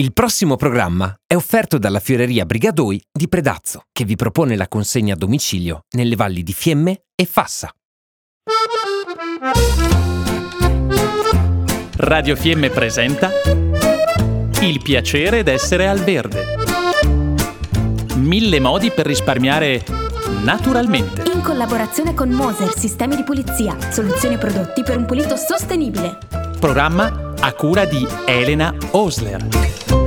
Il prossimo programma è offerto dalla Fioreria Brigadoi di Predazzo, che vi propone la consegna a domicilio nelle valli di Fiemme e Fassa. Radio Fiemme presenta Il piacere d'essere al verde. Mille modi per risparmiare naturalmente. In collaborazione con Moser Sistemi di Pulizia, soluzioni prodotti per un pulito sostenibile. Programma a cura di Elena Osler.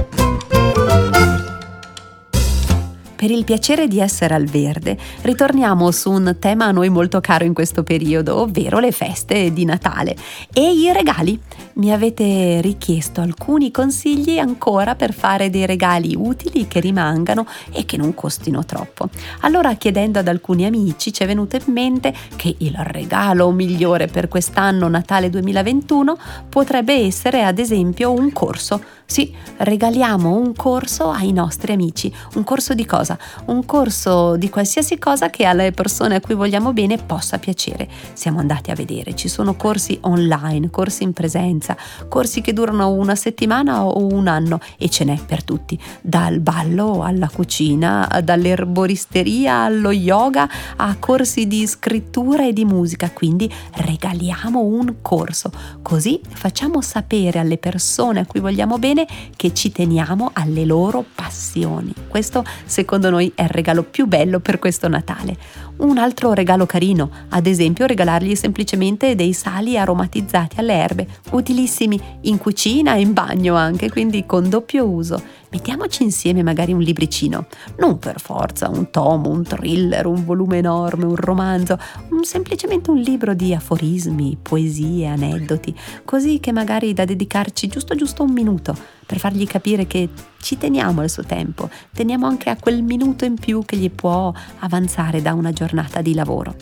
Per il piacere di essere al verde, ritorniamo su un tema a noi molto caro in questo periodo, ovvero le feste di Natale e i regali. Mi avete richiesto alcuni consigli ancora per fare dei regali utili che rimangano e che non costino troppo. Allora, chiedendo ad alcuni amici, ci è venuto in mente che il regalo migliore per quest'anno Natale 2021 potrebbe essere ad esempio un corso. Sì, regaliamo un corso ai nostri amici. Un corso di cosa? Un corso di qualsiasi cosa che alle persone a cui vogliamo bene possa piacere. Siamo andati a vedere, ci sono corsi online, corsi in presenza, corsi che durano una settimana o un anno e ce n'è per tutti, dal ballo alla cucina, dall'erboristeria allo yoga a corsi di scrittura e di musica. Quindi regaliamo un corso, così facciamo sapere alle persone a cui vogliamo bene che ci teniamo alle loro passioni. Questo secondo noi è il regalo più bello per questo Natale. Un altro regalo carino, ad esempio regalargli semplicemente dei sali aromatizzati alle erbe, utilissimi in cucina e in bagno anche, quindi con doppio uso. Mettiamoci insieme magari un libricino, non per forza un tomo, un thriller, un volume enorme, un romanzo, semplicemente un libro di aforismi, poesie, aneddoti, così che magari da dedicarci giusto giusto un minuto per fargli capire che ci teniamo al suo tempo, teniamo anche a quel minuto in più che gli può avanzare da una giornata di lavoro.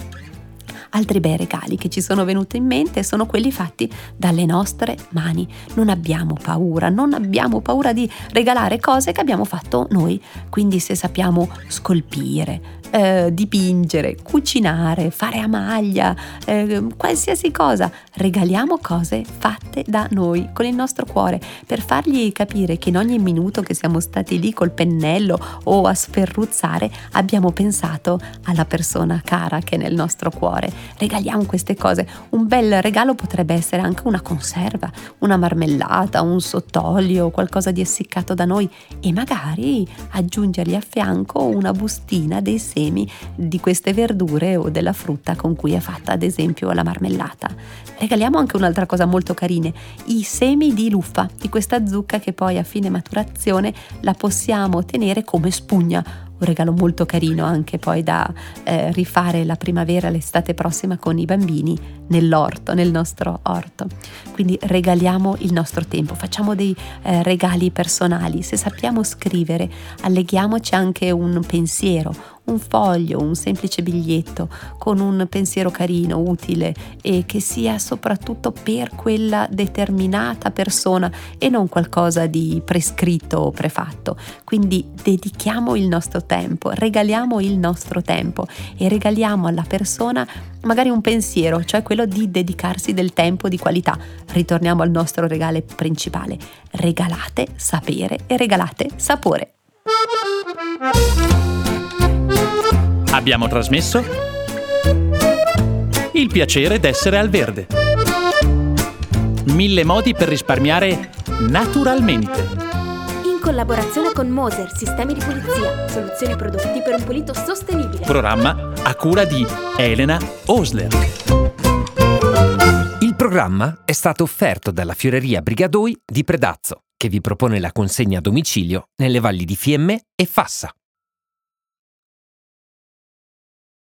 Altri bei regali che ci sono venuti in mente sono quelli fatti dalle nostre mani. Non abbiamo paura, non abbiamo paura di regalare cose che abbiamo fatto noi. Quindi se sappiamo scolpire, eh, dipingere, cucinare, fare a maglia, eh, qualsiasi cosa, regaliamo cose fatte da noi, con il nostro cuore, per fargli capire che in ogni minuto che siamo stati lì col pennello o a sferruzzare abbiamo pensato alla persona cara che è nel nostro cuore regaliamo queste cose. Un bel regalo potrebbe essere anche una conserva, una marmellata, un sottolio, qualcosa di essiccato da noi e magari aggiungergli a fianco una bustina dei semi di queste verdure o della frutta con cui è fatta ad esempio la marmellata. Regaliamo anche un'altra cosa molto carina, i semi di luffa, di questa zucca che poi a fine maturazione la possiamo tenere come spugna un regalo molto carino anche poi da eh, rifare la primavera, l'estate prossima con i bambini nell'orto, nel nostro orto. Quindi regaliamo il nostro tempo, facciamo dei eh, regali personali, se sappiamo scrivere, alleghiamoci anche un pensiero, un foglio, un semplice biglietto con un pensiero carino, utile e che sia soprattutto per quella determinata persona e non qualcosa di prescritto o prefatto. Quindi dedichiamo il nostro tempo, regaliamo il nostro tempo e regaliamo alla persona magari un pensiero, cioè quello di dedicarsi del tempo di qualità. Ritorniamo al nostro regale principale. Regalate sapere e regalate sapore. Abbiamo trasmesso Il piacere d'essere al verde. Mille modi per risparmiare naturalmente. Collaborazione con Moser Sistemi di Pulizia, soluzioni prodotti per un pulito sostenibile. Programma a cura di Elena Osler. Il programma è stato offerto dalla Fioreria Brigadoi di Predazzo, che vi propone la consegna a domicilio nelle valli di Fiemme e Fassa.